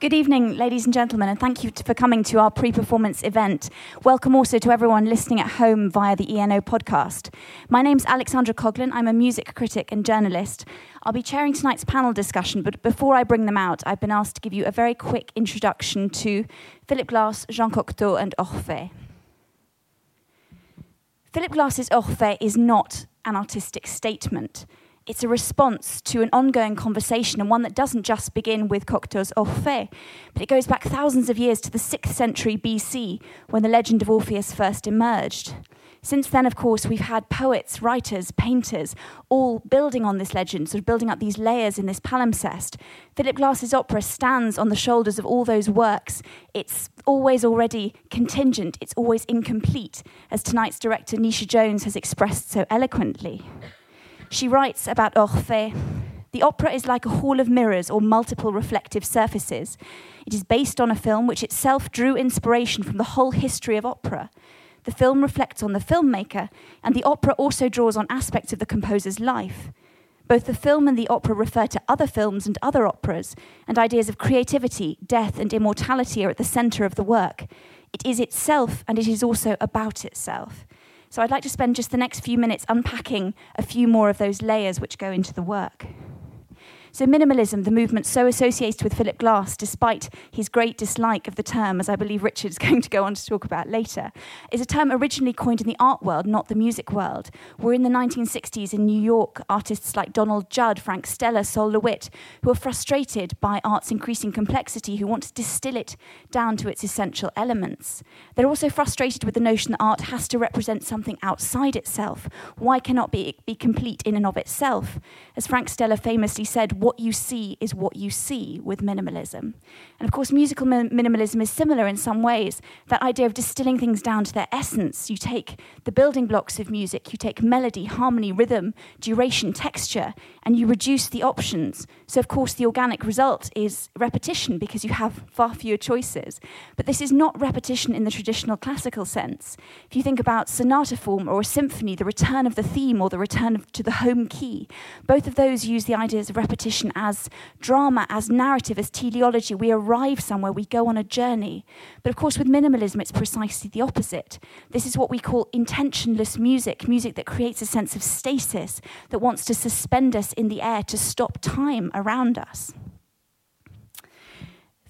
Good evening, ladies and gentlemen, and thank you for coming to our pre performance event. Welcome also to everyone listening at home via the ENO podcast. My name's Alexandra Coghlan. I'm a music critic and journalist. I'll be chairing tonight's panel discussion, but before I bring them out, I've been asked to give you a very quick introduction to Philip Glass, Jean Cocteau, and Orphée. Philip Glass's Orphée is not an artistic statement it's a response to an ongoing conversation and one that doesn't just begin with Cocteau's Orphée, but it goes back thousands of years to the 6th century BC when the legend of Orpheus first emerged. Since then, of course, we've had poets, writers, painters, all building on this legend, sort of building up these layers in this palimpsest. Philip Glass's opera stands on the shoulders of all those works. It's always already contingent, it's always incomplete, as tonight's director Netia Jones has expressed so eloquently. She writes about Orphée. The opera is like a hall of mirrors or multiple reflective surfaces. It is based on a film which itself drew inspiration from the whole history of opera. The film reflects on the filmmaker, and the opera also draws on aspects of the composer's life. Both the film and the opera refer to other films and other operas, and ideas of creativity, death, and immortality are at the center of the work. It is itself, and it is also about itself. So I'd like to spend just the next few minutes unpacking a few more of those layers which go into the work. So, minimalism, the movement so associated with Philip Glass, despite his great dislike of the term, as I believe Richard's going to go on to talk about later, is a term originally coined in the art world, not the music world. Where in the 1960s in New York, artists like Donald Judd, Frank Stella, Sol LeWitt, who are frustrated by art's increasing complexity, who want to distill it down to its essential elements. They're also frustrated with the notion that art has to represent something outside itself. Why cannot be, be complete in and of itself? As Frank Stella famously said, what you see is what you see with minimalism. And of course, musical minimalism is similar in some ways. That idea of distilling things down to their essence. You take the building blocks of music, you take melody, harmony, rhythm, duration, texture, and you reduce the options. So, of course, the organic result is repetition because you have far fewer choices. But this is not repetition in the traditional classical sense. If you think about sonata form or a symphony, the return of the theme or the return of, to the home key, both of those use the ideas of repetition as drama, as narrative, as teleology. We arrive somewhere, we go on a journey. But of course, with minimalism, it's precisely the opposite. This is what we call intentionless music music that creates a sense of stasis, that wants to suspend us in the air, to stop time around us.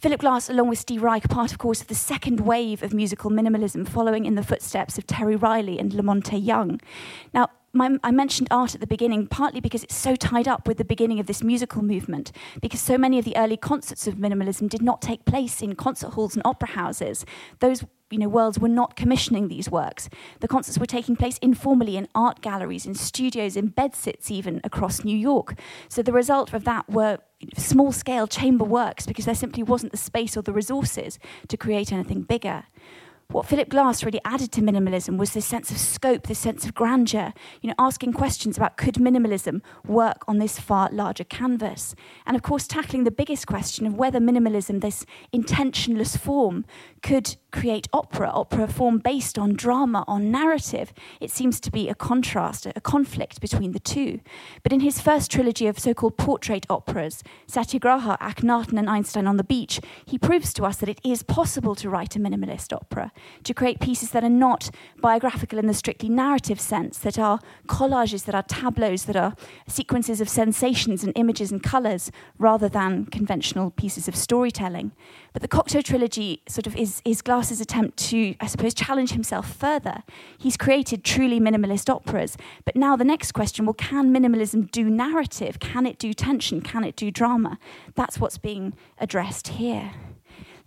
Philip Glass, along with Steve Reich, part, of course, of the second wave of musical minimalism, following in the footsteps of Terry Riley and La Monte Young. Now, my, I mentioned art at the beginning, partly because it's so tied up with the beginning of this musical movement, because so many of the early concerts of minimalism did not take place in concert halls and opera houses. Those you know, worlds were not commissioning these works. The concerts were taking place informally in art galleries, in studios, in bedsits, even across New York. So the result of that were small scale chamber works because there simply wasn't the space or the resources to create anything bigger what Philip Glass really added to minimalism was this sense of scope, this sense of grandeur, you know, asking questions about could minimalism work on this far larger canvas? And of course, tackling the biggest question of whether minimalism, this intentionless form, could create opera, opera form based on drama, on narrative. It seems to be a contrast, a conflict between the two. But in his first trilogy of so called portrait operas, Satyagraha, Akhenaten, and Einstein on the Beach, he proves to us that it is possible to write a minimalist opera to create pieces that are not biographical in the strictly narrative sense, that are collages, that are tableaus, that are sequences of sensations and images and colours, rather than conventional pieces of storytelling. But the Cocteau trilogy sort of is, is Glass's attempt to, I suppose, challenge himself further. He's created truly minimalist operas, but now the next question well, can minimalism do narrative? Can it do tension? Can it do drama? That's what's being addressed here.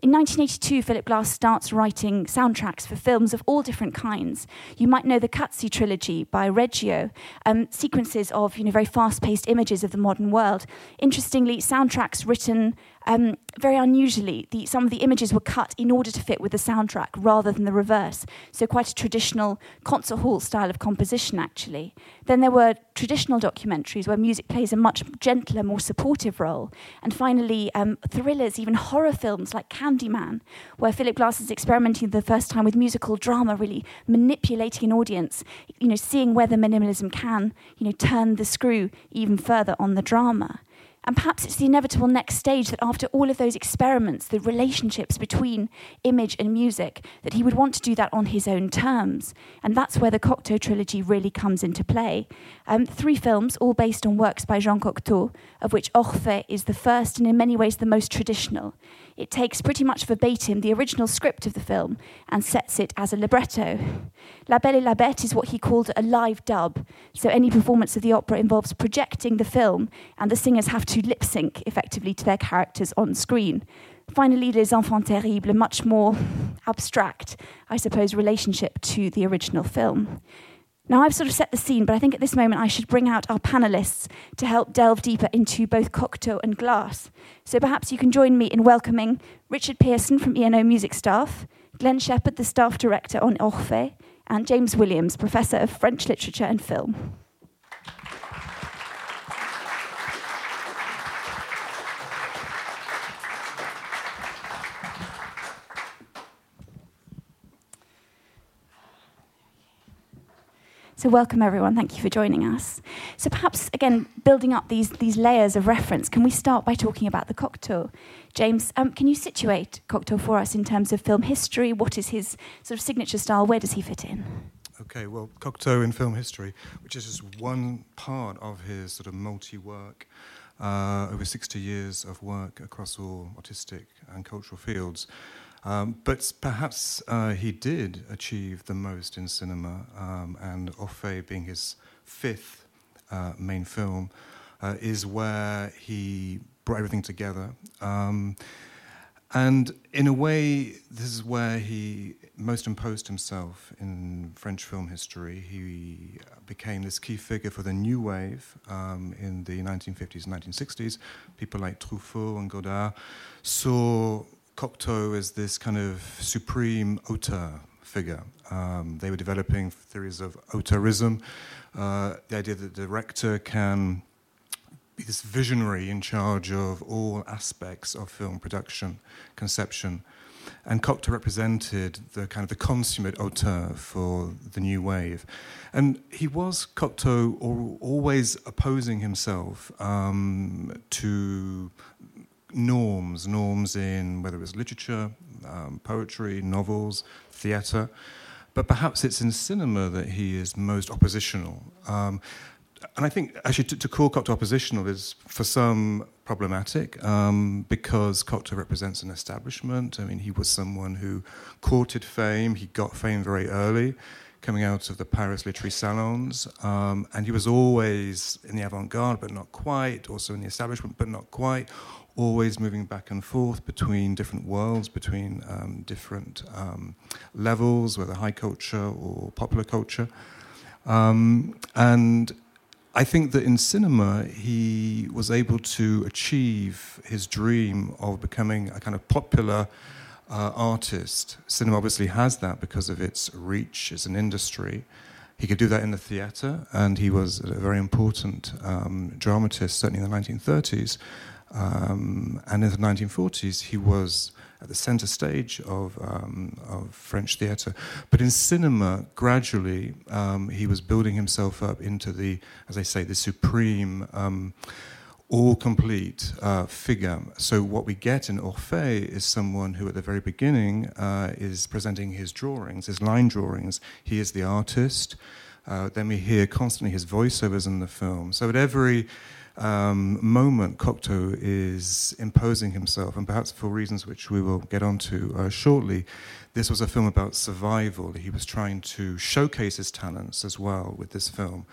In 1982, Philip Glass starts writing soundtracks for films of all different kinds. You might know the Qatsi trilogy by Reggio, um, sequences of you know, very fast paced images of the modern world. Interestingly, soundtracks written um, very unusually, the, some of the images were cut in order to fit with the soundtrack rather than the reverse. So, quite a traditional concert hall style of composition, actually. Then there were traditional documentaries where music plays a much gentler, more supportive role. And finally, um, thrillers, even horror films like Candyman, where Philip Glass is experimenting for the first time with musical drama, really manipulating an audience, you know, seeing whether minimalism can, you know, turn the screw even further on the drama. And perhaps it's the inevitable next stage that after all of those experiments, the relationships between image and music, that he would want to do that on his own terms. And that's where the Cocteau trilogy really comes into play. Um, three films, all based on works by Jean Cocteau, of which Orphée is the first and in many ways the most traditional. It takes pretty much verbatim the original script of the film and sets it as a libretto. La Belle et la Bête is what he called a live dub, so any performance of the opera involves projecting the film, and the singers have to lip sync effectively to their characters on screen. Finally, Les Enfants Terribles, a much more abstract, I suppose, relationship to the original film. Now, I've sort of set the scene, but I think at this moment I should bring out our panelists to help delve deeper into both Cocteau and Glass. So perhaps you can join me in welcoming Richard Pearson from ENO Music Staff, Glenn Shepherd, the staff director on Orphée, and James Williams, professor of French literature and film. So, welcome everyone. Thank you for joining us. So, perhaps again, building up these, these layers of reference, can we start by talking about the Cocteau? James, um, can you situate Cocteau for us in terms of film history? What is his sort of signature style? Where does he fit in? Okay, well, Cocteau in film history, which is just one part of his sort of multi work, uh, over 60 years of work across all artistic and cultural fields. Um, but perhaps uh, he did achieve the most in cinema, um, and Orphée being his fifth uh, main film, uh, is where he brought everything together. Um, and in a way, this is where he most imposed himself in French film history. He became this key figure for the new wave um, in the 1950s and 1960s. People like Truffaut and Godard saw Cocteau is this kind of supreme auteur figure. Um, they were developing theories of auteurism, uh, the idea that the director can be this visionary in charge of all aspects of film production, conception. And Cocteau represented the kind of the consummate auteur for the new wave. And he was, Cocteau, always opposing himself um, to norms, norms in whether it's literature, um, poetry, novels, theatre, but perhaps it's in cinema that he is most oppositional. Um, and I think actually to, to, call Cocteau oppositional is for some problematic um, because Cocteau represents an establishment. I mean, he was someone who courted fame, he got fame very early coming out of the Paris literary salons. Um, and he was always in the avant garde, but not quite, also in the establishment, but not quite, always moving back and forth between different worlds, between um, different um, levels, whether high culture or popular culture. Um, and I think that in cinema, he was able to achieve his dream of becoming a kind of popular uh, artist. Cinema obviously has that because of its reach as an industry. He could do that in the theatre, and he was a very important um, dramatist, certainly in the 1930s. Um, and in the 1940s, he was at the center stage of, um, of French theater. But in cinema, gradually, um, he was building himself up into the, as I say, the supreme, um, all complete uh, figure. So, what we get in Orphée is someone who, at the very beginning, uh, is presenting his drawings, his line drawings. He is the artist. Uh, then we hear constantly his voiceovers in the film. So, at every um, moment, Cocteau is imposing himself, and perhaps for reasons which we will get onto uh, shortly, this was a film about survival. He was trying to showcase his talents as well with this film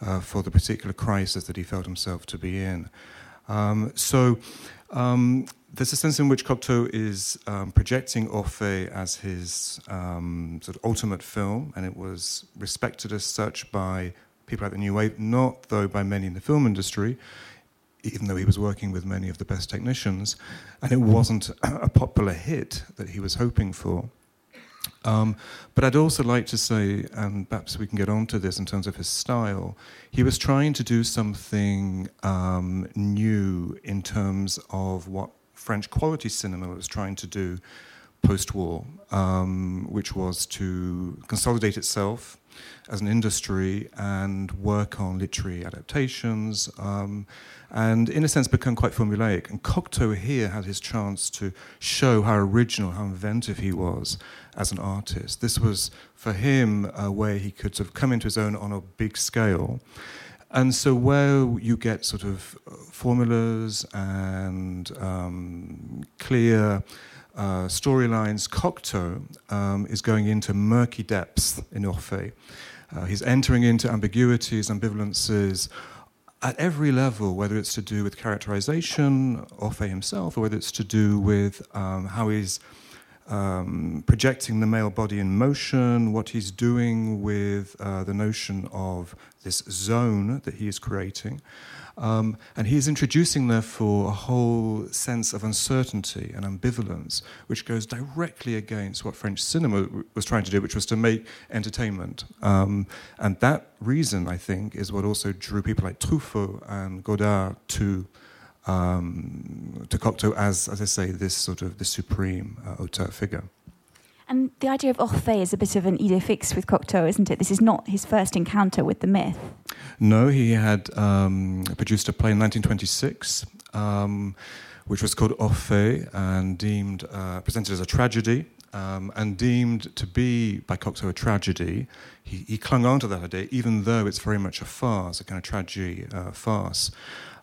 uh, for the particular crisis that he felt himself to be in. Um, so um, there's a sense in which Cocteau is um, projecting Orphée as his um, sort of ultimate film, and it was respected as such by people like the New Wave, not though by many in the film industry, even though he was working with many of the best technicians, and it wasn't a popular hit that he was hoping for. Um, but I'd also like to say, and perhaps we can get on to this in terms of his style, he was trying to do something um, new in terms of what French quality cinema was trying to do post war, um, which was to consolidate itself as an industry and work on literary adaptations, um, and in a sense become quite formulaic. And Cocteau here had his chance to show how original, how inventive he was as an artist. This was for him a way he could sort of come into his own on a big scale. And so, where you get sort of formulas and um, clear uh, storylines, Cocteau um, is going into murky depths in Orphée. Uh, he's entering into ambiguities, ambivalences at every level, whether it's to do with characterization, Orphée himself, or whether it's to do with um, how he's um, projecting the male body in motion, what he's doing with uh, the notion of this zone that he is creating. Um, and he's introducing, therefore, a whole sense of uncertainty and ambivalence, which goes directly against what French cinema was trying to do, which was to make entertainment. Um, and that reason, I think, is what also drew people like Truffaut and Godard to. Um, to Cocteau as, as I say, this sort of the supreme uh, auteur figure. And the idea of Orphée is a bit of an idée fixe with Cocteau, isn't it? This is not his first encounter with the myth. No, he had um, produced a play in 1926, um, which was called Orphée and deemed uh, presented as a tragedy. Um, and deemed to be by Cocteau a tragedy, he, he, clung on to that idea, even though it's very much a farce, a kind of tragedy uh, farce.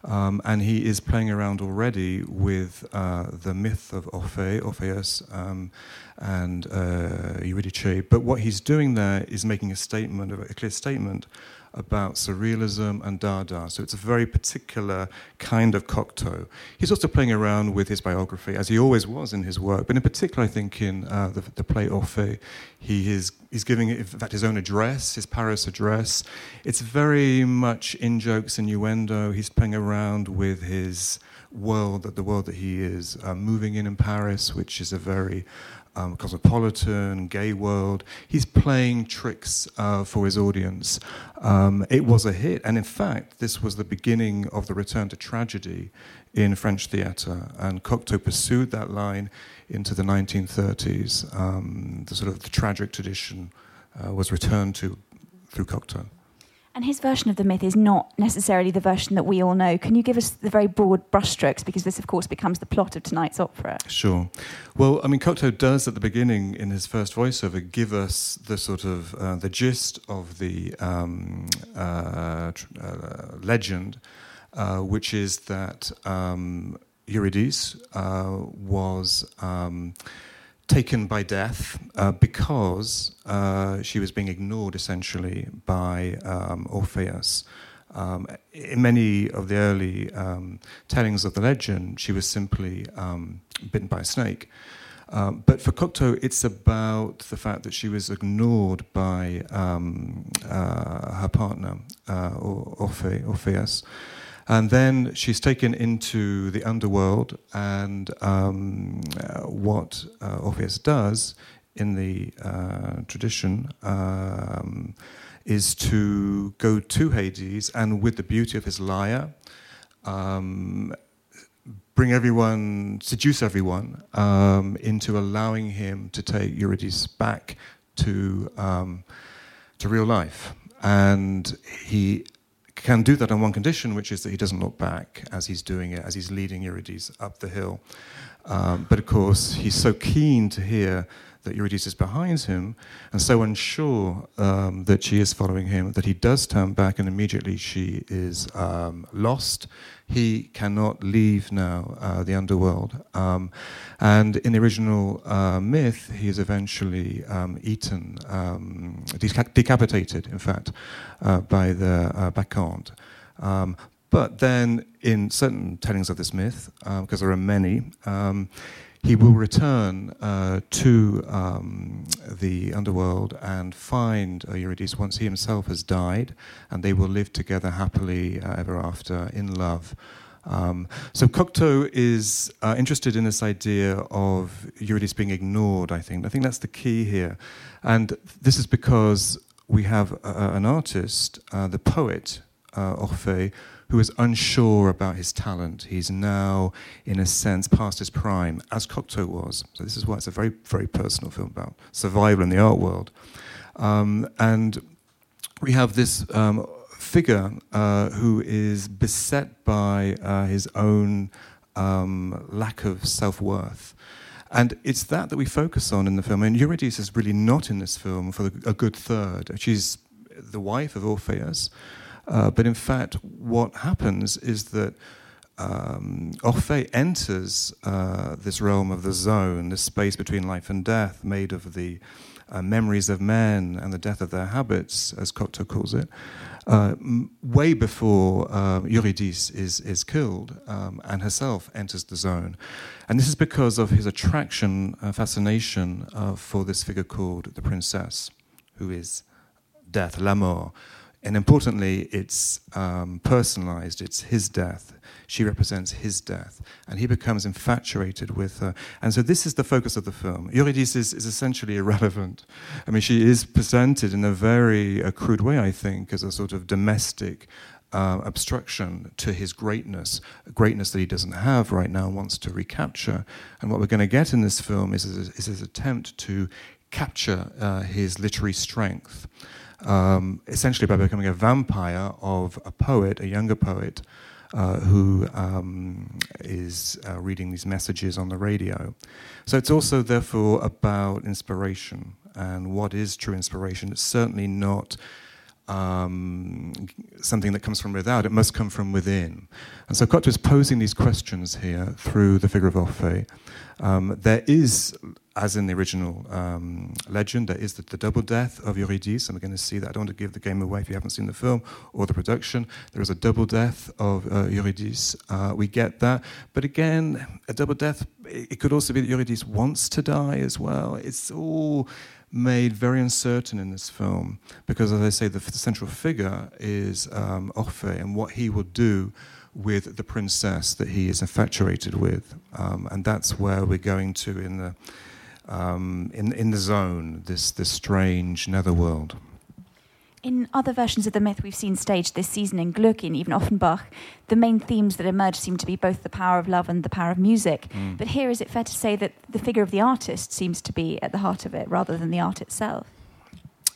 Um, and he is playing around already with uh, the myth of Orphée, Orpheus, um, and uh, Eurydice. But what he's doing there is making a statement, a clear statement about surrealism and Dada. So it's a very particular kind of Cocteau. He's also playing around with his biography, as he always was in his work, but in particular, I think in uh, the, the, play Orphée, he is he's giving, in fact, his own address, his Paris address. It's very much in jokes, innuendo. He's playing around with his world, the world that he is uh, moving in in Paris, which is a very um, cosmopolitan, gay world. He's playing tricks uh, for his audience. Um, it was a hit, and in fact, this was the beginning of the return to tragedy in French theatre. And Cocteau pursued that line into the 1930s. Um, the sort of the tragic tradition uh, was returned to through Cocteau. And his version of the myth is not necessarily the version that we all know. Can you give us the very broad brushstrokes? Because this, of course, becomes the plot of tonight's opera. Sure. Well, I mean, Cocteau does at the beginning, in his first voiceover, give us the sort of uh, the gist of the um, uh, uh, legend, uh, which is that um, Eurydice uh, was. Um, taken by death uh, because uh, she was being ignored essentially by um, Orpheus. Um, in many of the early um, tellings of the legend, she was simply um, bitten by a snake. Um, but for Cocteau, it's about the fact that she was ignored by um, uh, her partner, uh, Orphe, Orpheus. And then she's taken into the underworld, and um, uh, what uh, Orpheus does in the uh, tradition um, is to go to Hades and, with the beauty of his lyre, um, bring everyone, seduce everyone um, into allowing him to take Eurydice back to, um, to real life. And he can do that on one condition, which is that he doesn't look back as he's doing it, as he's leading Eurydice up the hill. Um, but of course, he's so keen to hear that Eurydice is behind him, and so unsure um, that she is following him that he does turn back, and immediately she is um, lost. He cannot leave now uh, the underworld. Um, and in the original uh, myth, he is eventually um, eaten, um, deca- decapitated, in fact, uh, by the uh, Bacchante. Um, but then, in certain tellings of this myth, because there are many, he will return uh, to um, the underworld and find uh, Eurydice once he himself has died, and they will live together happily uh, ever after in love. Um, so Cocteau is uh, interested in this idea of Eurydice being ignored. I think I think that's the key here, and this is because we have an artist, uh, the poet uh, Orphée, who is unsure about his talent. He's now, in a sense, past his prime, as Cocteau was. So this is why it's a very, very personal film about survival in the art world. Um, and we have this um, figure uh, who is beset by uh, his own um, lack of self worth. And it's that that we focus on in the film. And Eurydice is really not in this film for a good third. She's the wife of Orpheus. Uh, but in fact, what happens is that um, Orphée enters uh, this realm of the zone, this space between life and death, made of the uh, memories of men and the death of their habits, as Cocteau calls it, uh, m- way before uh, Eurydice is, is killed um, and herself enters the zone. And this is because of his attraction, uh, fascination uh, for this figure called the princess, who is death, la mort. And importantly, it's um, personalized, it's his death. She represents his death. And he becomes infatuated with her. And so this is the focus of the film. Eurydice is, is essentially irrelevant. I mean, she is presented in a very crude way, I think, as a sort of domestic uh, obstruction to his greatness, a greatness that he doesn't have right now, wants to recapture. And what we're going to get in this film is, is, is his attempt to capture uh, his literary strength um, essentially by becoming a vampire of a poet, a younger poet, uh, who um, is uh, reading these messages on the radio. So it's also, therefore, about inspiration and what is true inspiration. It's certainly not um, something that comes from without, it must come from within. And so Cocteau is posing these questions here through the figure of Orphée. Um, there is, as in the original um, legend, there is the, the, double death of Eurydice, and we're going to see that. I don't want to give the game away if you haven't seen the film or the production. There is a double death of uh, Eurydice. Uh, we get that. But again, a double death, it, it could also be that Eurydice wants to die as well. It's all made very uncertain in this film because, as I say, the, the central figure is um, and what he will do with the princess that he is infatuated with, um, and that's where we're going to in the um, in in the zone, this this strange netherworld. In other versions of the myth we've seen staged this season in Gluck and even Offenbach, the main themes that emerge seem to be both the power of love and the power of music. Mm. But here, is it fair to say that the figure of the artist seems to be at the heart of it rather than the art itself?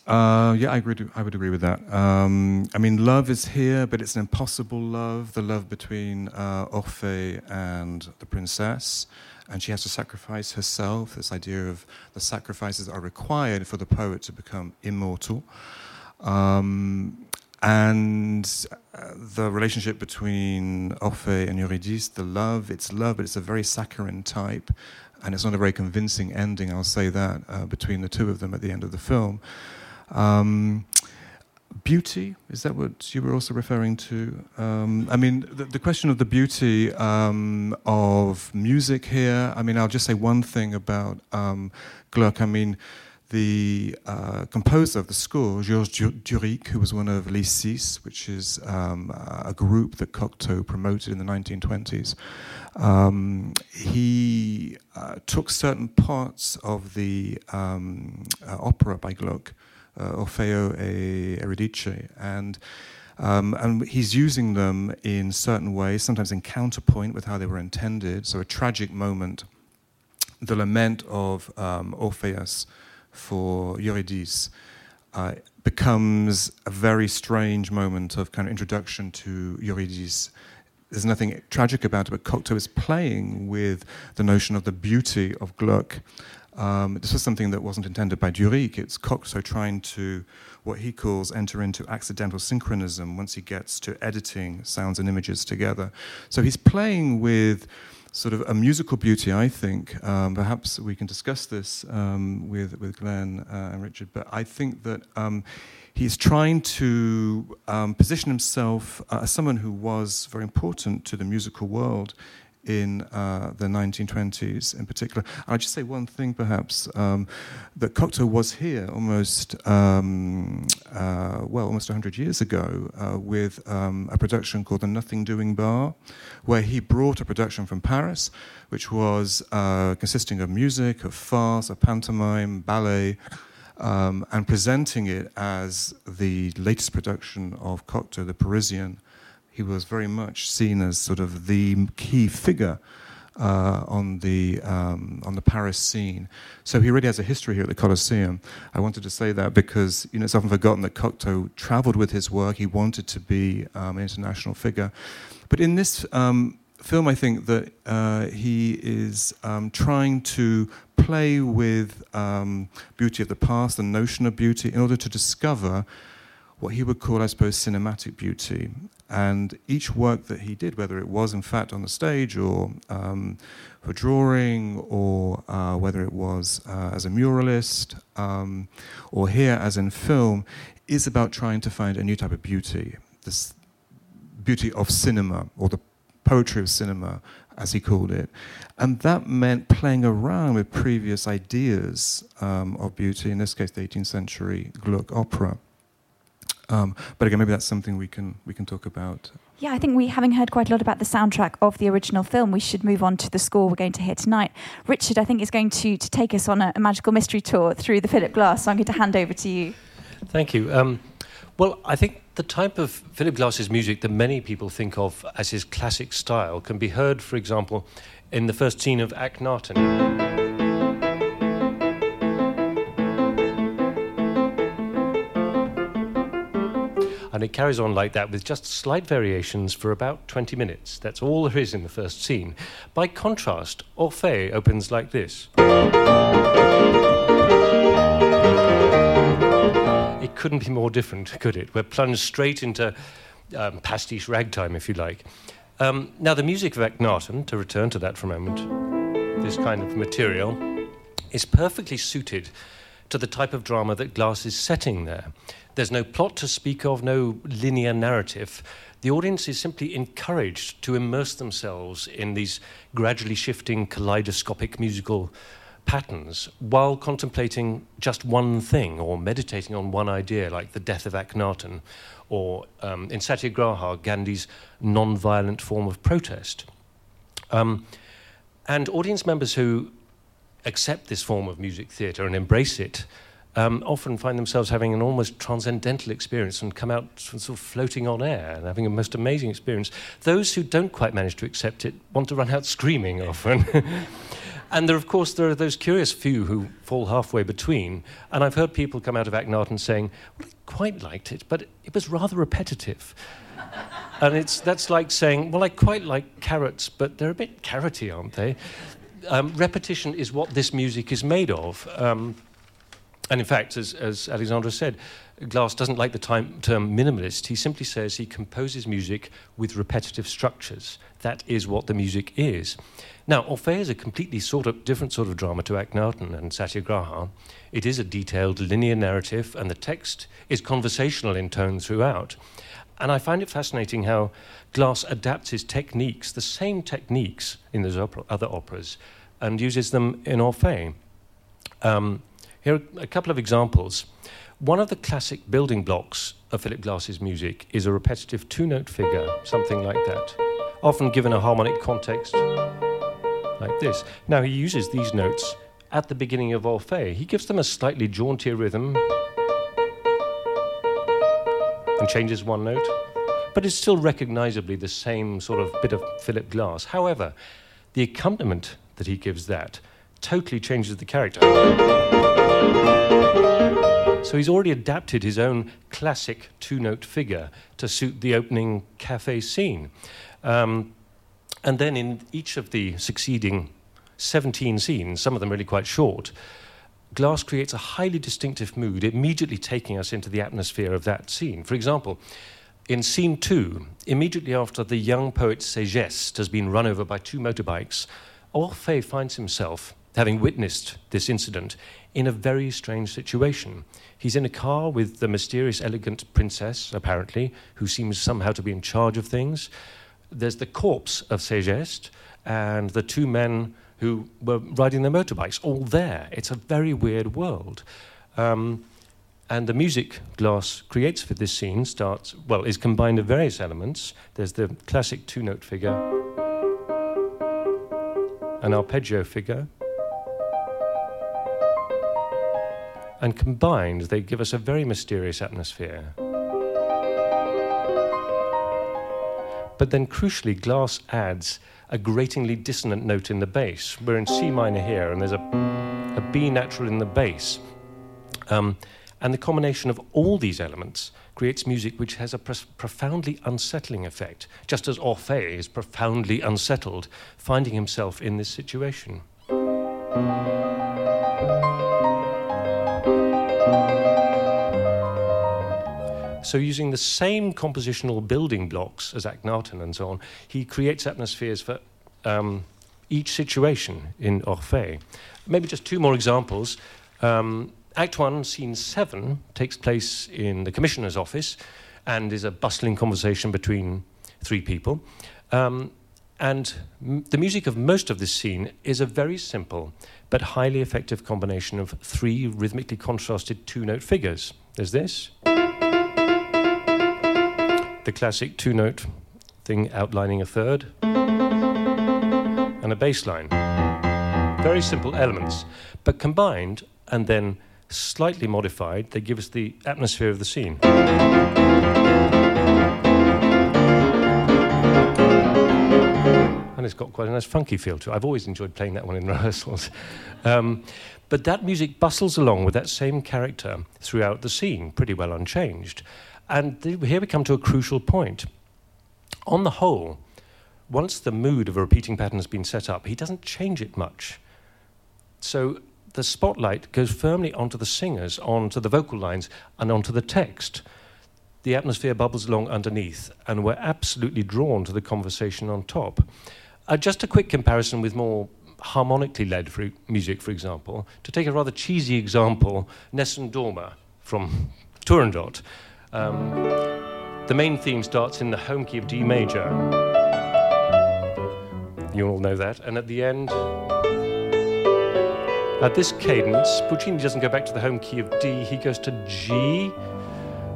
Uh, yeah, I agree. I would agree with that. Um, I mean, love is here, but it's an impossible love. The love between uh, Orphée and the princess, and she has to sacrifice herself. This idea of the sacrifices are required for the poet to become immortal. Um, and uh, the relationship between Orphée and Eurydice, the love, it's love, but it's a very saccharine type, and it's not a very convincing ending, I'll say that, uh, between the two of them at the end of the film. Um, beauty, is that what you were also referring to? Um, I mean, the, the, question of the beauty um, of music here, I mean, I'll just say one thing about um, Gluck. I mean, the uh, composer of the score, Georges Auric, who was one of Les Six, which is um, a group that Cocteau promoted in the 1920s, um, he uh, took certain parts of the um, uh, opera by Gluck, uh, Orfeo e Eurydice, and um, and he's using them in certain ways, sometimes in counterpoint with how they were intended. So a tragic moment, the lament of um, Orpheus for Eurydice uh, becomes a very strange moment of kind of introduction to Eurydice. There's nothing tragic about it, but Cocteau is playing with the notion of the beauty of Gluck. Um, this was something that wasn't intended by Auric. It's Cocteau trying to, what he calls, enter into accidental synchronism once he gets to editing sounds and images together. So he's playing with sort of a musical beauty, I think. Um, perhaps we can discuss this um, with, with Glenn uh, and Richard, but I think that um, he's trying to um, position himself uh, as someone who was very important to the musical world in uh, the 1920s in particular. I'll just say one thing perhaps um, that Cocteau was here almost, um, uh, well, almost 100 years ago uh, with um, a production called the Nothing Doing Bar, where he brought a production from Paris, which was uh, consisting of music, of farce, of pantomime, ballet. Um, and presenting it as the latest production of Cocteau, the Parisian, he was very much seen as sort of the key figure uh, on the um, on the Paris scene. So he really has a history here at the Coliseum. I wanted to say that because you know it's often forgotten that Cocteau travelled with his work. He wanted to be um, an international figure, but in this um, film, I think that uh, he is um, trying to play with um, beauty of the past, the notion of beauty, in order to discover what he would call, I suppose, cinematic beauty. And each work that he did, whether it was in fact on the stage or um, for drawing, or uh, whether it was uh, as a muralist, um, or here as in film, is about trying to find a new type of beauty, this beauty of cinema, or the poetry of cinema, as he called it. And that meant playing around with previous ideas um, of beauty, in this case, the 18th century Gluck opera. Um, but again, maybe that's something we can we can talk about. Yeah, I think we, having heard quite a lot about the soundtrack of the original film, we should move on to the score we're going to hear tonight. Richard, I think, is going to, to take us on a, a magical mystery tour through the Philip Glass. So I'm going to hand over to you. Thank you. Um, well, I think the type of Philip Glass's music that many people think of as his classic style can be heard, for example, in the first scene of Akhenaten. And it carries on like that with just slight variations for about 20 minutes. That's all there is in the first scene. By contrast, Orphée opens like this. It couldn't be more different, could it? We're plunged straight into um, pastiche ragtime, if you like. Um, now, the music of Akhenaten, to return to that for a moment, this kind of material, is perfectly suited to the type of drama that Glass is setting there. There's no plot to speak of, no linear narrative. The audience is simply encouraged to immerse themselves in these gradually shifting kaleidoscopic musical patterns while contemplating just one thing or meditating on one idea, like the death of Akhenaten, or um, in Satyagraha, Gandhi's non violent form of protest. Um, and audience members who accept this form of music theatre and embrace it um, often find themselves having an almost transcendental experience and come out sort of floating on air and having a most amazing experience. Those who don't quite manage to accept it want to run out screaming often. and there, of course, there are those curious few who fall halfway between. And I've heard people come out of Akhenaten saying, well, I quite liked it, but it was rather repetitive. and it's, that's like saying, well, I quite like carrots, but they're a bit carroty, aren't they? Um, repetition is what this music is made of. Um, and in fact, as, as Alexandra said, Glass doesn't like the time, term minimalist. He simply says he composes music with repetitive structures. That is what the music is. Now, Orphée is a completely sort of different sort of drama to Akhenaten and Satyagraha. It is a detailed linear narrative, and the text is conversational in tone throughout. And I find it fascinating how Glass adapts his techniques, the same techniques in those opera, other operas, and uses them in Orphée. Um, here are a couple of examples. One of the classic building blocks of Philip Glass's music is a repetitive two note figure, something like that, often given a harmonic context like this. Now, he uses these notes at the beginning of Orphée. He gives them a slightly jauntier rhythm and changes one note, but it's still recognizably the same sort of bit of Philip Glass. However, the accompaniment that he gives that totally changes the character. So he's already adapted his own classic two note figure to suit the opening cafe scene. Um, and then in each of the succeeding 17 scenes, some of them really quite short, Glass creates a highly distinctive mood, immediately taking us into the atmosphere of that scene. For example, in scene two, immediately after the young poet Segeste has been run over by two motorbikes, Orphée finds himself having witnessed this incident, in a very strange situation. He's in a car with the mysterious, elegant princess, apparently, who seems somehow to be in charge of things. There's the corpse of Segeste and the two men who were riding their motorbikes, all there. It's a very weird world. Um, and the music Glass creates for this scene starts, well, is combined of various elements. There's the classic two note figure, an arpeggio figure, and combined, they give us a very mysterious atmosphere. But then crucially, Glass adds a gratingly dissonant note in the bass. We're in C minor here, and there's a, a B natural in the bass. Um, and the combination of all these elements creates music which has a profoundly unsettling effect, just as Orphée is profoundly unsettled, finding himself in this situation. So, using the same compositional building blocks as Akhenaten and so on, he creates atmospheres for um, each situation in Orphée. Maybe just two more examples. Um, Act 1, Scene 7, takes place in the Commissioner's office and is a bustling conversation between three people. Um, and m- the music of most of this scene is a very simple but highly effective combination of three rhythmically contrasted two note figures. There's this, the classic two note thing outlining a third, and a bass line. Very simple elements, but combined and then slightly modified, they give us the atmosphere of the scene. And it's got quite a nice funky feel to it. I've always enjoyed playing that one in rehearsals. Um, but that music bustles along with that same character throughout the scene, pretty well unchanged. And here we come to a crucial point. On the whole, once the mood of a repeating pattern has been set up, he doesn't change it much. So the spotlight goes firmly onto the singers, onto the vocal lines, and onto the text. The atmosphere bubbles along underneath, and we're absolutely drawn to the conversation on top. Uh, just a quick comparison with more harmonically led music, for example. To take a rather cheesy example, Nessun Dorma from Turandot. Um, the main theme starts in the home key of D major. You all know that. And at the end, at this cadence, Puccini doesn't go back to the home key of D, he goes to G.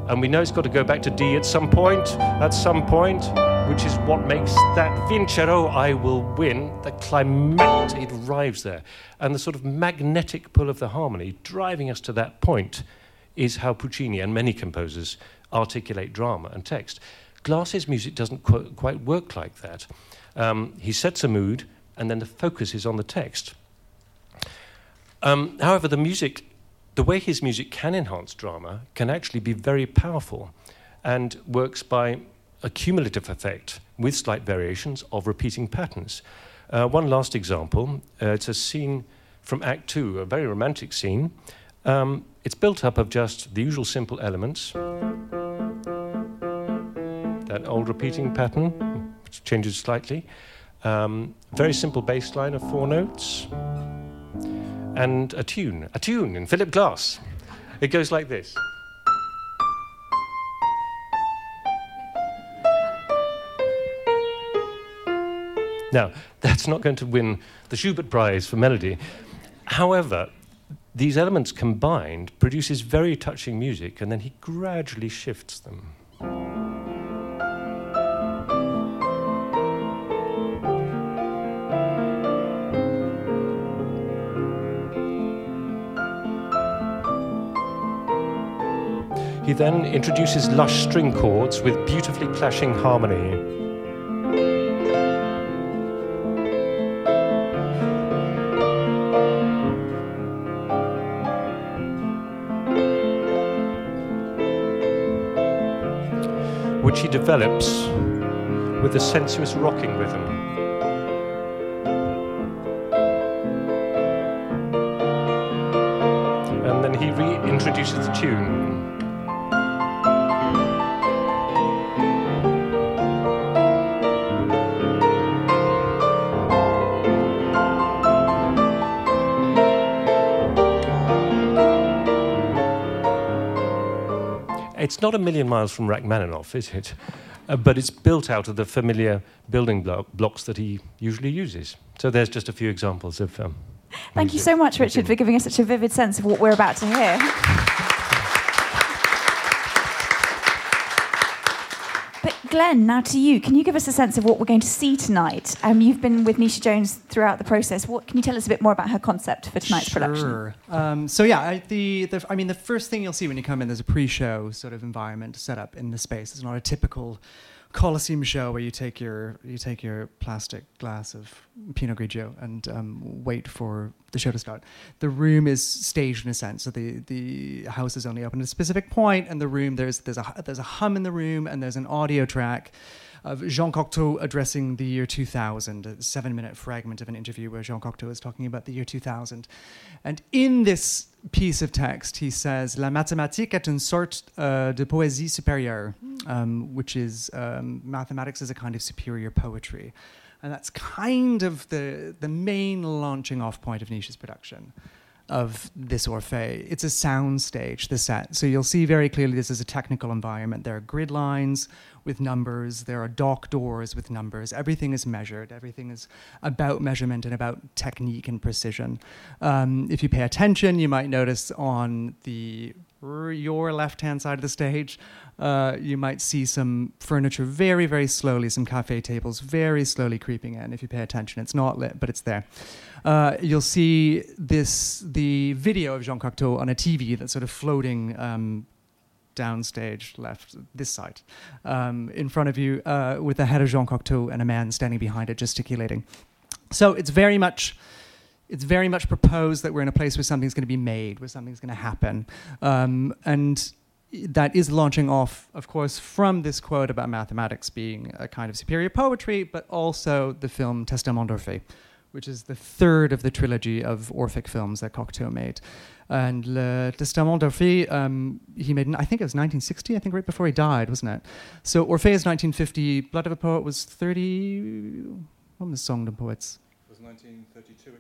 And we know it's got to go back to D at some point, at some point, which is what makes that Vincerò, I will win, the climactic, it arrives there. And the sort of magnetic pull of the harmony driving us to that point is how Puccini and many composers articulate drama and text. Glass's music doesn't qu- quite work like that. Um, he sets a mood, and then the focus is on the text. Um, however, the music, the way his music can enhance drama, can actually be very powerful and works by a cumulative effect with slight variations of repeating patterns. Uh, one last example uh, it's a scene from Act Two, a very romantic scene. Um, it's built up of just the usual simple elements. That old repeating pattern, which changes slightly. Um, very simple bass line of four notes and a tune, a tune in Philip Glass. It goes like this. Now, that's not going to win the Schubert Prize for melody. However, these elements combined produces very touching music, and then he gradually shifts them. He then introduces lush string chords with beautifully clashing harmony. Which he develops with a sensuous rocking rhythm. And then he reintroduces the tune. It's not a million miles from Rachmaninoff, is it? Uh, but it's built out of the familiar building block, blocks that he usually uses. So there's just a few examples of. Um, Thank you so much, Richard, for giving us such a vivid sense of what we're about to hear. Glenn, now to you. Can you give us a sense of what we're going to see tonight? Um, you've been with Netia Jones throughout the process. What can you tell us a bit more about her concept for tonight's sure. production? Um, so yeah, I, the, the I mean the first thing you'll see when you come in, there's a pre-show sort of environment set up in the space. It's not a typical Coliseum show where you take your you take your plastic glass of Pinot Grigio and um, wait for the show to start. The room is staged in a sense, so the the house is only open at a specific point, and the room there's there's a there's a hum in the room, and there's an audio track of Jean Cocteau addressing the year 2000, a seven minute fragment of an interview where Jean Cocteau is talking about the year 2000. And in this piece of text, he says, La mathématique est une sorte uh, de poésie supérieure, um, which is um, mathematics is a kind of superior poetry. And that's kind of the, the main launching off point of Netia's production of this Orphée. It's a sound stage, the set. So you'll see very clearly this is a technical environment. There are grid lines with numbers, there are dock doors with numbers. Everything is measured, everything is about measurement and about technique and precision. Um, if you pay attention, you might notice on the your left hand side of the stage, uh, you might see some furniture very, very slowly, some cafe tables very slowly creeping in. If you pay attention, it's not lit, but it's there. Uh, you'll see this the video of Jean Cocteau on a TV that's sort of floating um, downstage left, this side, um, in front of you, uh, with the head of Jean Cocteau and a man standing behind it gesticulating. So it's very much. It's very much proposed that we're in a place where something's going to be made, where something's going to happen. Um, and that is launching off, of course, from this quote about mathematics being a kind of superior poetry, but also the film Testament d'Orphée, which is the third of the trilogy of Orphic films that Cocteau made. And Le Testament d'Orphée, um, he made, I think it was 1960, I think right before he died, wasn't it? So Orphée is 1950, Blood of a Poet was 30, what was Sang d'un Poète? It was 1932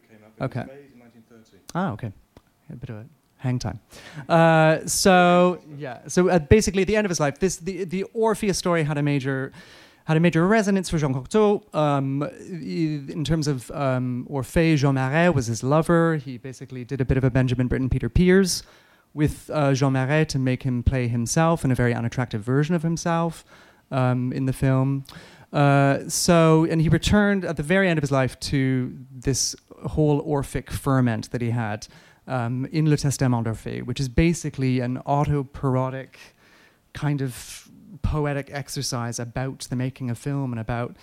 it came up. It okay. Ah, okay. A bit of a hang time. Uh, so yeah, so uh, basically at the end of his life, this the the Orpheus story had a major had a major resonance for Jean Cocteau. Um, in terms of um, Orphée, Jean Marais was his lover. He basically did a bit of a Benjamin Britten Peter Pears with uh, Jean Marais to make him play himself and a very unattractive version of himself um, in the film. Uh, so, and he returned at the very end of his life to this whole Orphic ferment that he had um, in Le Testament d'Orphée, which is basically an autoparodic kind of poetic exercise about the making of film and about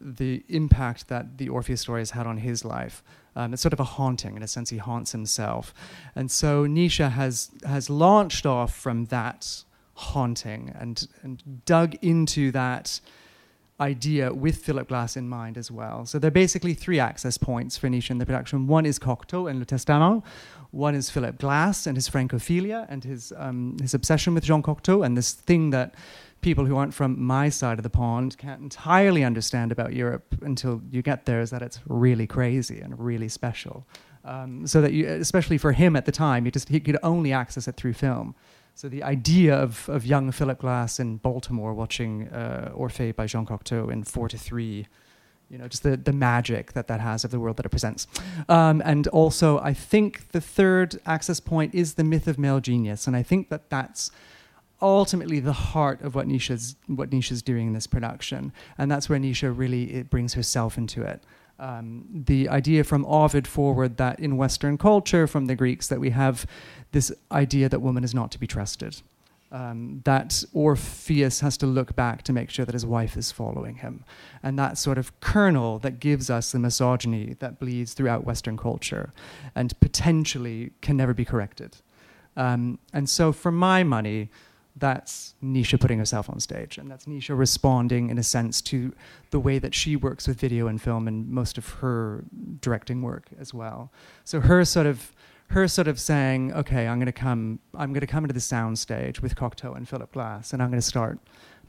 the impact that the Orpheus story has had on his life. Um, it's sort of a haunting, in a sense, he haunts himself. And so Netia has, has launched off from that haunting and, and dug into that idea with Philip Glass in mind as well. So there are basically three access points for Netia in the production. One is Cocteau and Le Testament. One is Philip Glass and his Francophilia and his, um, his obsession with Jean Cocteau and this thing that people who aren't from my side of the pond can't entirely understand about Europe until you get there is that it's really crazy and really special. Um, so that you, especially for him at the time, he just he could only access it through film. So the idea of, of young Philip Glass in Baltimore watching uh, by Jean Cocteau in four to three, you know, just the, the magic that that has of the world that it presents. Um, and also, I think the third access point is the myth of male genius, and I think that that's ultimately the heart of what Netia's, what Netia's doing in this production, and that's where Netia really it brings herself into it. Um, the idea from Ovid forward that in Western culture, from the Greeks, that we have this idea that woman is not to be trusted. Um, that Orpheus has to look back to make sure that his wife is following him. And that sort of kernel that gives us the misogyny that bleeds throughout Western culture and potentially can never be corrected. Um, and so, for my money, that's Netia putting herself on stage, and that's Netia responding, in a sense, to the way that she works with video and film and most of her directing work as well. So her sort of her sort of saying, "Okay, I'm going to come. I'm going to come into the sound stage with Cocteau and Philip Glass, and I'm going to start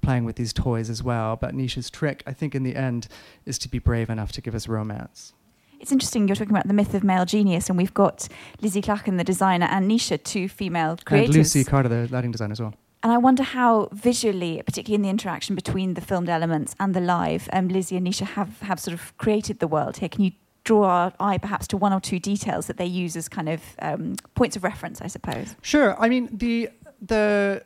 playing with these toys as well." But Netia's trick, I think, in the end, is to be brave enough to give us romance. It's interesting you're talking about the myth of male genius, and we've got Lizzie Clachan, the designer, and Netia, two female creators. And Lucy Carter, the lighting designer, as well. And I wonder how visually, particularly in the interaction between the filmed elements and the live, um, Lizzie and Netia have, have sort of created the world here. Can you draw our eye perhaps to one or two details that they use as kind of um, points of reference, I suppose? Sure. I mean, the the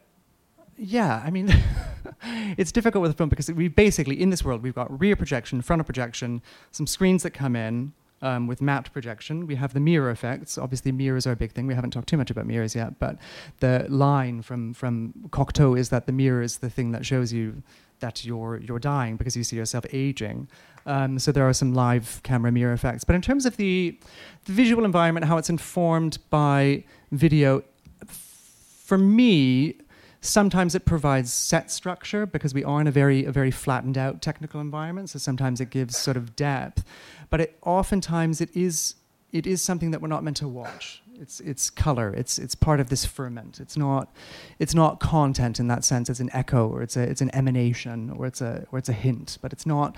yeah, I mean, it's difficult with a film because we basically in this world we've got rear projection, frontal projection, some screens that come in, um, with mapped projection. We have the mirror effects. Obviously, mirrors are a big thing. We haven't talked too much about mirrors yet, but the line from, from Cocteau is that the mirror is the thing that shows you that you're you're dying because you see yourself aging. Um, so there are some live camera mirror effects. But in terms of the, the visual environment, how it's informed by video, for me, sometimes it provides set structure because we are in a very a very flattened out technical environment. So sometimes it gives sort of depth, but it oftentimes it is it is something that we're not meant to watch. It's it's color. It's it's part of this ferment. It's not it's not content in that sense. It's an echo or it's a it's an emanation or it's a or it's a hint. But it's not.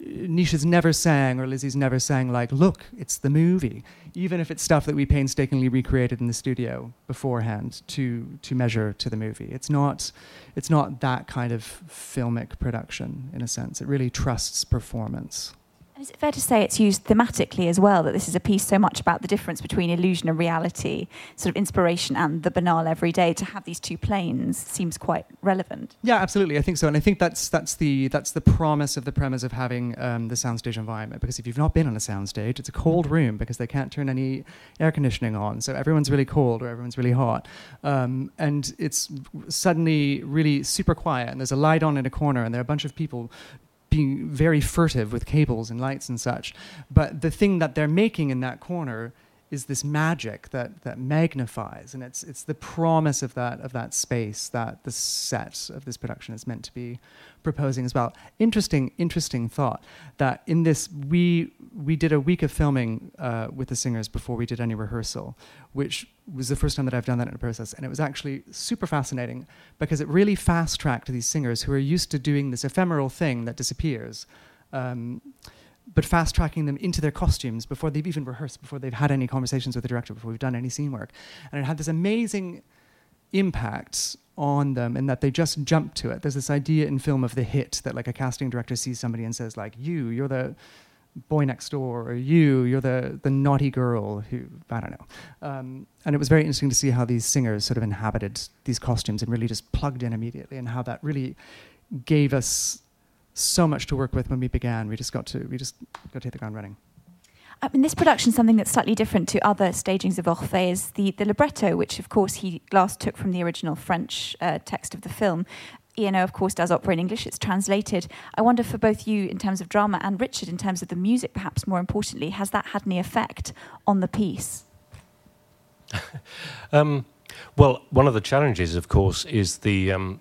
Netia's never sang or Lizzie's never sang like, look, it's the movie. Even if it's stuff that we painstakingly recreated in the studio beforehand to to measure to the movie. It's not it's not that kind of filmic production in a sense. It really trusts performance. Is it fair to say it's used thematically as well? That this is a piece so much about the difference between illusion and reality, sort of inspiration and the banal everyday. To have these two planes seems quite relevant. Yeah, absolutely. I think so, and I think that's that's the that's the promise of the premise of having um, the soundstage environment. Because if you've not been on a soundstage, it's a cold room because they can't turn any air conditioning on, so everyone's really cold or everyone's really hot, um, and it's suddenly really super quiet. And there's a light on in a corner, and there are a bunch of people being very furtive with cables and lights and such. But the thing that they're making in that corner is this magic that that magnifies, and it's it's the promise of that of that space that the set of this production is meant to be proposing as well. Interesting, interesting thought that in this we we did a week of filming uh, with the singers before we did any rehearsal, which was the first time that I've done that in a process, and it was actually super fascinating because it really fast tracked these singers who are used to doing this ephemeral thing that disappears. Um, but fast tracking them into their costumes before they've even rehearsed, before they've had any conversations with the director, before we've done any scene work. And it had this amazing impact on them in that they just jump to it. There's this idea in film of the hit that like a casting director sees somebody and says like, "You, you're the boy next door," or "You, you're the the naughty girl who I don't know." Um, and it was very interesting to see how these singers sort of inhabited these costumes and really just plugged in immediately, and how that really gave us so much to work with when we began. We just got to we just got to hit the ground running. Uh, in this production, something that's slightly different to other stagings of Orphée is the, the libretto, which of course he last took from the original French uh, text of the film. ENO, of course, does opera in English. It's translated. I wonder for both you, in terms of drama, and Richard, in terms of the music, perhaps more importantly, has that had any effect on the piece? um, well, one of the challenges, of course, is the um,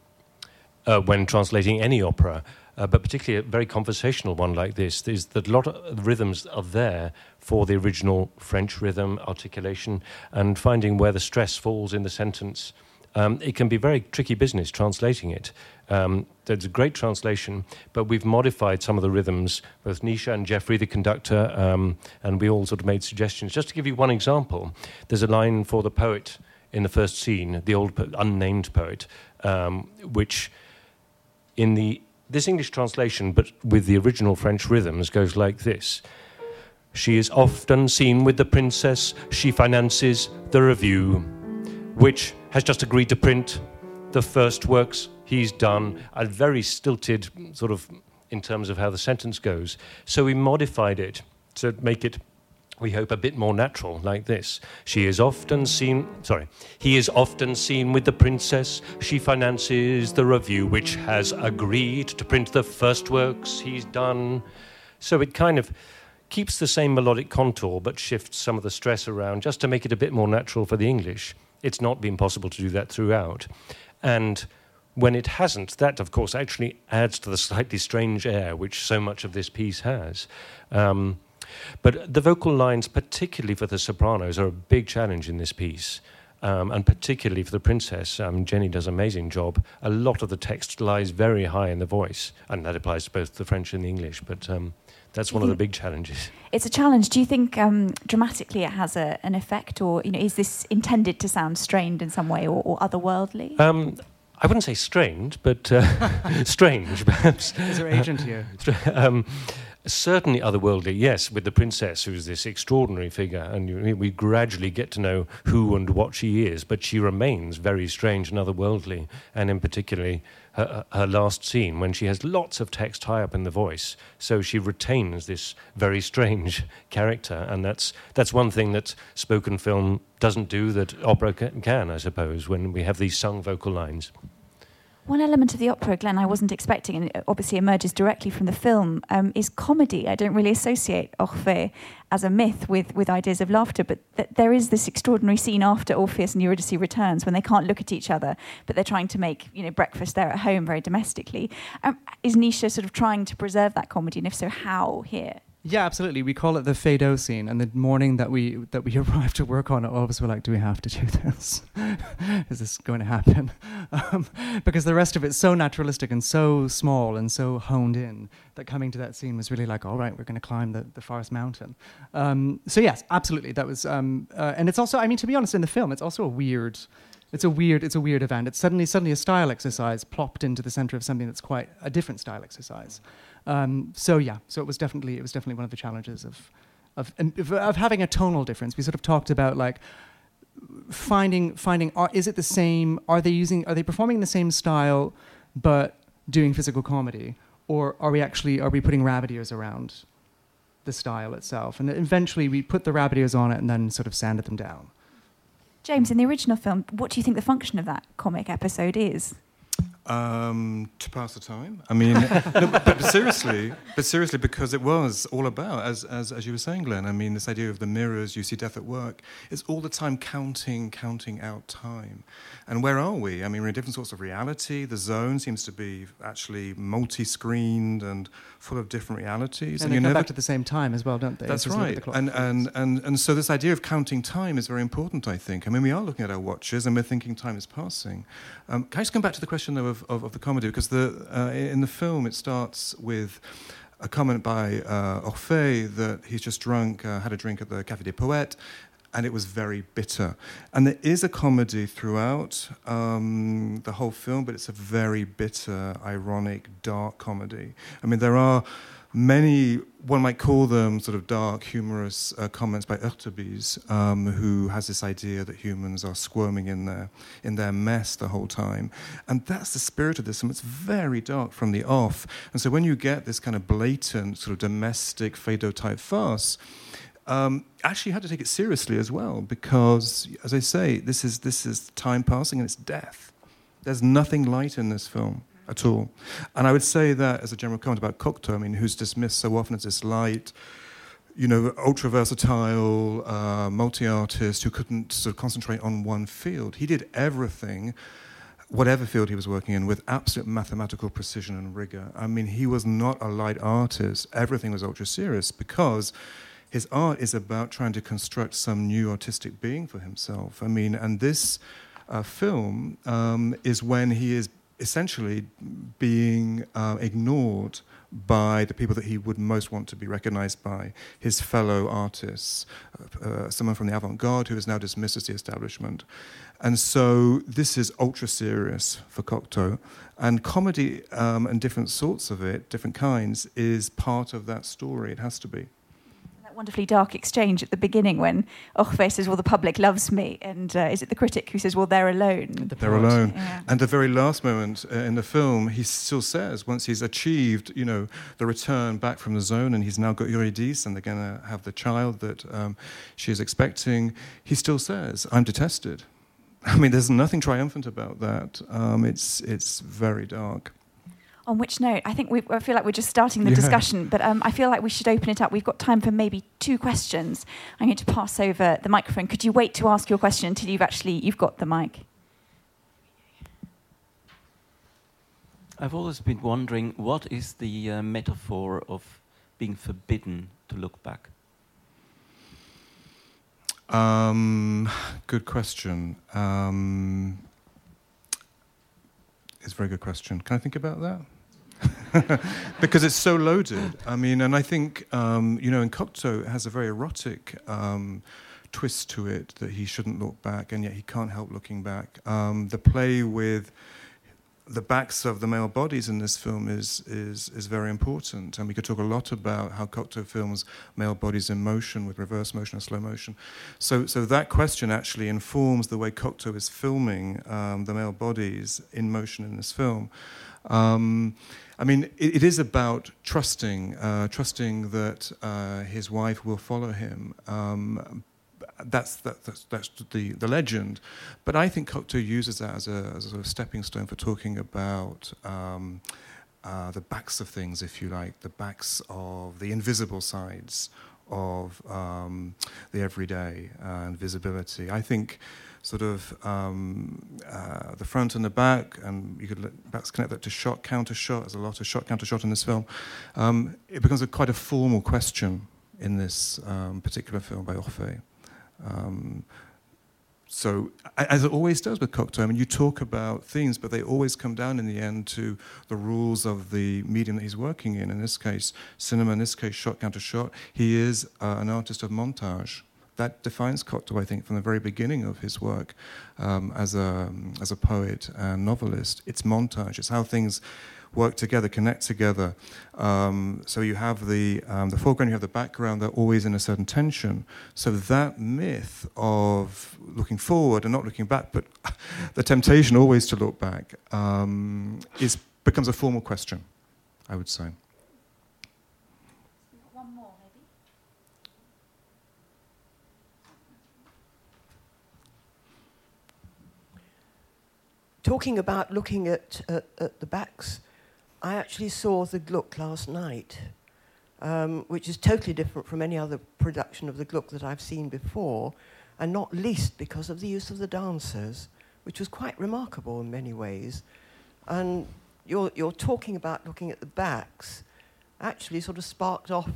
uh, when translating any opera uh, but particularly a very conversational one like this, is that a lot of rhythms are there for the original French rhythm articulation and finding where the stress falls in the sentence. Um, it can be very tricky business translating it. Um, there's a great translation, but we've modified some of the rhythms, both Netia and Jeffrey, the conductor, um, and we all sort of made suggestions. Just to give you one example, there's a line for the poet in the first scene, the old po- unnamed poet, um, which in the this English translation, but with the original French rhythms, goes like this. She is often seen with the princess. She finances the review, which has just agreed to print the first works he's done. A very stilted sort of in terms of how the sentence goes. So we modified it to make it we hope a bit more natural like this she is often seen sorry he is often seen with the princess she finances the review which has agreed to print the first works he's done so it kind of keeps the same melodic contour but shifts some of the stress around just to make it a bit more natural for the english it's not been possible to do that throughout and when it hasn't, that of course actually adds to the slightly strange air which so much of this piece has. Um, but the vocal lines, particularly for the sopranos, are a big challenge in this piece. Um, and particularly for the princess, um, Jenny does an amazing job. A lot of the text lies very high in the voice, and that applies to both the French and the English. But um, that's one of the big challenges. It's a challenge. Do you think um, dramatically it has a, an effect, or you know, is this intended to sound strained in some way or, or otherworldly? Um, I wouldn't say strained, but uh, strange, perhaps. Is there agent here? um, certainly otherworldly, yes, with the princess, who's this extraordinary figure, and we gradually get to know who and what she is, but she remains very strange and otherworldly, and in particularly her, her last scene when she has lots of text high up in the voice, so she retains this very strange character, and that's that's one thing that spoken film doesn't do that opera can, I suppose, when we have these sung vocal lines. One element of the opera, Glenn, I wasn't expecting, and it obviously emerges directly from the film, um, is comedy. I don't really associate Orphée as a myth with, with ideas of laughter, but th- there is this extraordinary scene after Orpheus and Eurydice returns when they can't look at each other, but they're trying to make you know breakfast there at home very domestically. Um, is Netia sort of trying to preserve that comedy, and if so, how here? Yeah, absolutely. We call it the Feydeau scene, and the morning that we that we arrive to work on it, all of us were like, "Do we have to do this? Is this going to happen?" Um, because the rest of it's so naturalistic and so small and so honed in that coming to that scene was really like, "All right, we're going to climb the, the forest mountain." Um, so yes, absolutely, that was, um, uh, and it's also, I mean, to be honest, in the film, it's also a weird. It's a weird. It's a weird event. It's suddenly suddenly a style exercise plopped into the center of something that's quite a different style exercise. Um, so yeah, so it was definitely it was definitely one of the challenges of, of of having a tonal difference. We sort of talked about like finding finding are, is it the same? Are they using are they performing the same style, but doing physical comedy, or are we actually are we putting rabbit ears around the style itself? And eventually we put the rabbit ears on it and then sort of sanded them down. James, in the original film, what do you think the function of that comic episode is? Um, to pass the time. I mean, no, but, but, seriously, but seriously, because it was all about, as, as, as you were saying, Glenn, I mean, this idea of the mirrors, you see death at work, it's all the time counting, counting out time. And where are we? I mean, we're in different sorts of reality. The zone seems to be actually multi screened and full of different realities. And, and they come never, back at the same time as well, don't they? That's right. And, and, and, and so this idea of counting time is very important, I think. I mean, we are looking at our watches and we're thinking time is passing. Um, can I just come back to the question, though, of, of, of the comedy? Because the, uh, in the film it starts with a comment by uh, that he's just drunk, uh, had a drink at the Café des Poètes, and it was very bitter. And there is a comedy throughout um, the whole film, but it's a very bitter, ironic, dark comedy. I mean, there are many, one might call them sort of dark, humorous uh, comments by Heurtebise, um, who has this idea that humans are squirming in their, in their mess the whole time. And that's the spirit of this, and it's very dark from the off. And so when you get this kind of blatant, sort of domestic, Feydeau type farce, um, actually had to take it seriously as well because, as I say, this is, this is time passing and it's death. There's nothing light in this film at all. And I would say that as a general comment about Cocteau, I mean, who's dismissed so often as this light, you know, ultra versatile, uh, multi artist who couldn't sort of concentrate on one field. He did everything, whatever field he was working in, with absolute mathematical precision and rigor. I mean, he was not a light artist, everything was ultra serious because his art is about trying to construct some new artistic being for himself. I mean, and this uh, film um, is when he is essentially being uh, ignored by the people that he would most want to be recognized by, his fellow artists, uh, uh, someone from the avant garde who is now dismissed as the establishment. And so this is ultra serious for Cocteau. And comedy um, and different sorts of it, different kinds, is part of that story. It has to be wonderfully dark exchange at the beginning when Orphée says, "Well, the public loves me," and uh, is it the critic who says, "Well, they're alone"? The they're alone. Yeah. And the very last moment uh, in the film, he still says, once he's achieved, you know, the return back from the zone, and he's now got Eurydice, and they're going to have the child that um, she is expecting. He still says, "I'm detested." I mean, there's nothing triumphant about that. Um, it's it's very dark. On which note, I think we, I feel like we're just starting the yeah. discussion, but um, I feel like we should open it up. We've got time for maybe two questions. I'm going to pass over the microphone. Could you wait to ask your question until you've actually you've got the mic? I've always been wondering what is the uh, metaphor of being forbidden to look back? Um, good question. Um, it's a very good question. Can I think about that? because it's so loaded. I mean, and I think, um, you know, in Cocteau, it has a very erotic um, twist to it that he shouldn't look back, and yet he can't help looking back. Um, the play with the backs of the male bodies in this film is, is, is very important. And we could talk a lot about how Cocteau films male bodies in motion with reverse motion or slow motion. So, so that question actually informs the way Cocteau is filming um, the male bodies in motion in this film. Um, I mean, it, it is about trusting, uh, trusting that uh, his wife will follow him. Um, that's, that, that's, that's the, the legend. But I think Cocteau uses that as a, as a sort of stepping stone for talking about um, uh, the backs of things, if you like, the backs of the invisible sides of um, the everyday and visibility. I think sort of um, uh, the front and the back, and you could perhaps connect that to shot, counter shot. There's a lot of shot, counter shot in this film. Um, it becomes a, quite a formal question in this um, particular film by Orphée. Um, so, as it always does with Cocteau, I mean, you talk about themes, but they always come down in the end to the rules of the medium that he's working in. In this case, cinema, in this case, shot counter shot. He is uh, an artist of montage. That defines Cocteau, I think, from the very beginning of his work um, as, a, as a poet and novelist. It's montage, it's how things work together, connect together. Um, so you have the, um, the foreground, you have the background, they're always in a certain tension. So that myth of looking forward and not looking back, but the temptation always to look back, um, is, becomes a formal question, I would say. Talking about looking at, at, at the backs I actually saw The Gluck last night, um, which is totally different from any other production of The Gluck that I've seen before, and not least because of the use of the dancers, which was quite remarkable in many ways. And you're, you're talking about looking at the backs, actually sort of sparked off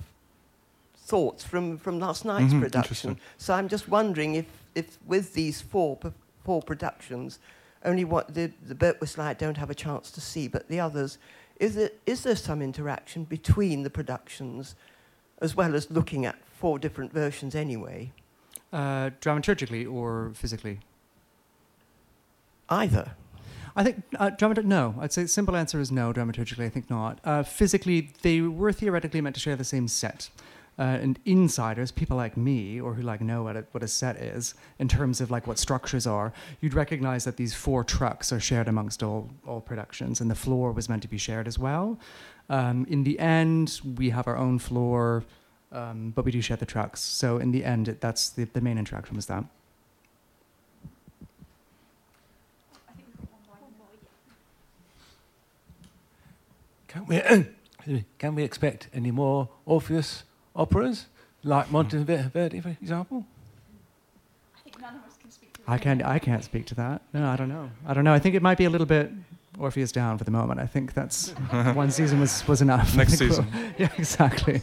thoughts from, from last night's Mhm, production. So I'm just wondering if, if with these four, four productions, only what the, the Birtwistle I don't have a chance to see, but the others, is there, is there some interaction between the productions as well as looking at four different versions anyway? Uh, dramaturgically or physically? Either. I think uh, dramaturg- no. I'd say the simple answer is no. Dramaturgically, I think not. Uh, physically, they were theoretically meant to share the same set. Uh, and insiders, people like me, or who like know what a, what a set is, in terms of like what structures are, you'd recognize that these four trucks are shared amongst all, all productions, and the floor was meant to be shared as well. Um, in the end, we have our own floor, um, but we do share the trucks. So in the end, it, that's the, the main interaction was that. Can we, can we expect any more Orpheus operas, like Monteverdi, for example? I think none of us can speak to I can't. I can't speak to that. No, I don't know. I don't know. I think it might be a little bit Orpheus down for the moment. I think that's one season was was enough. Next think we'll- season. Yeah, exactly.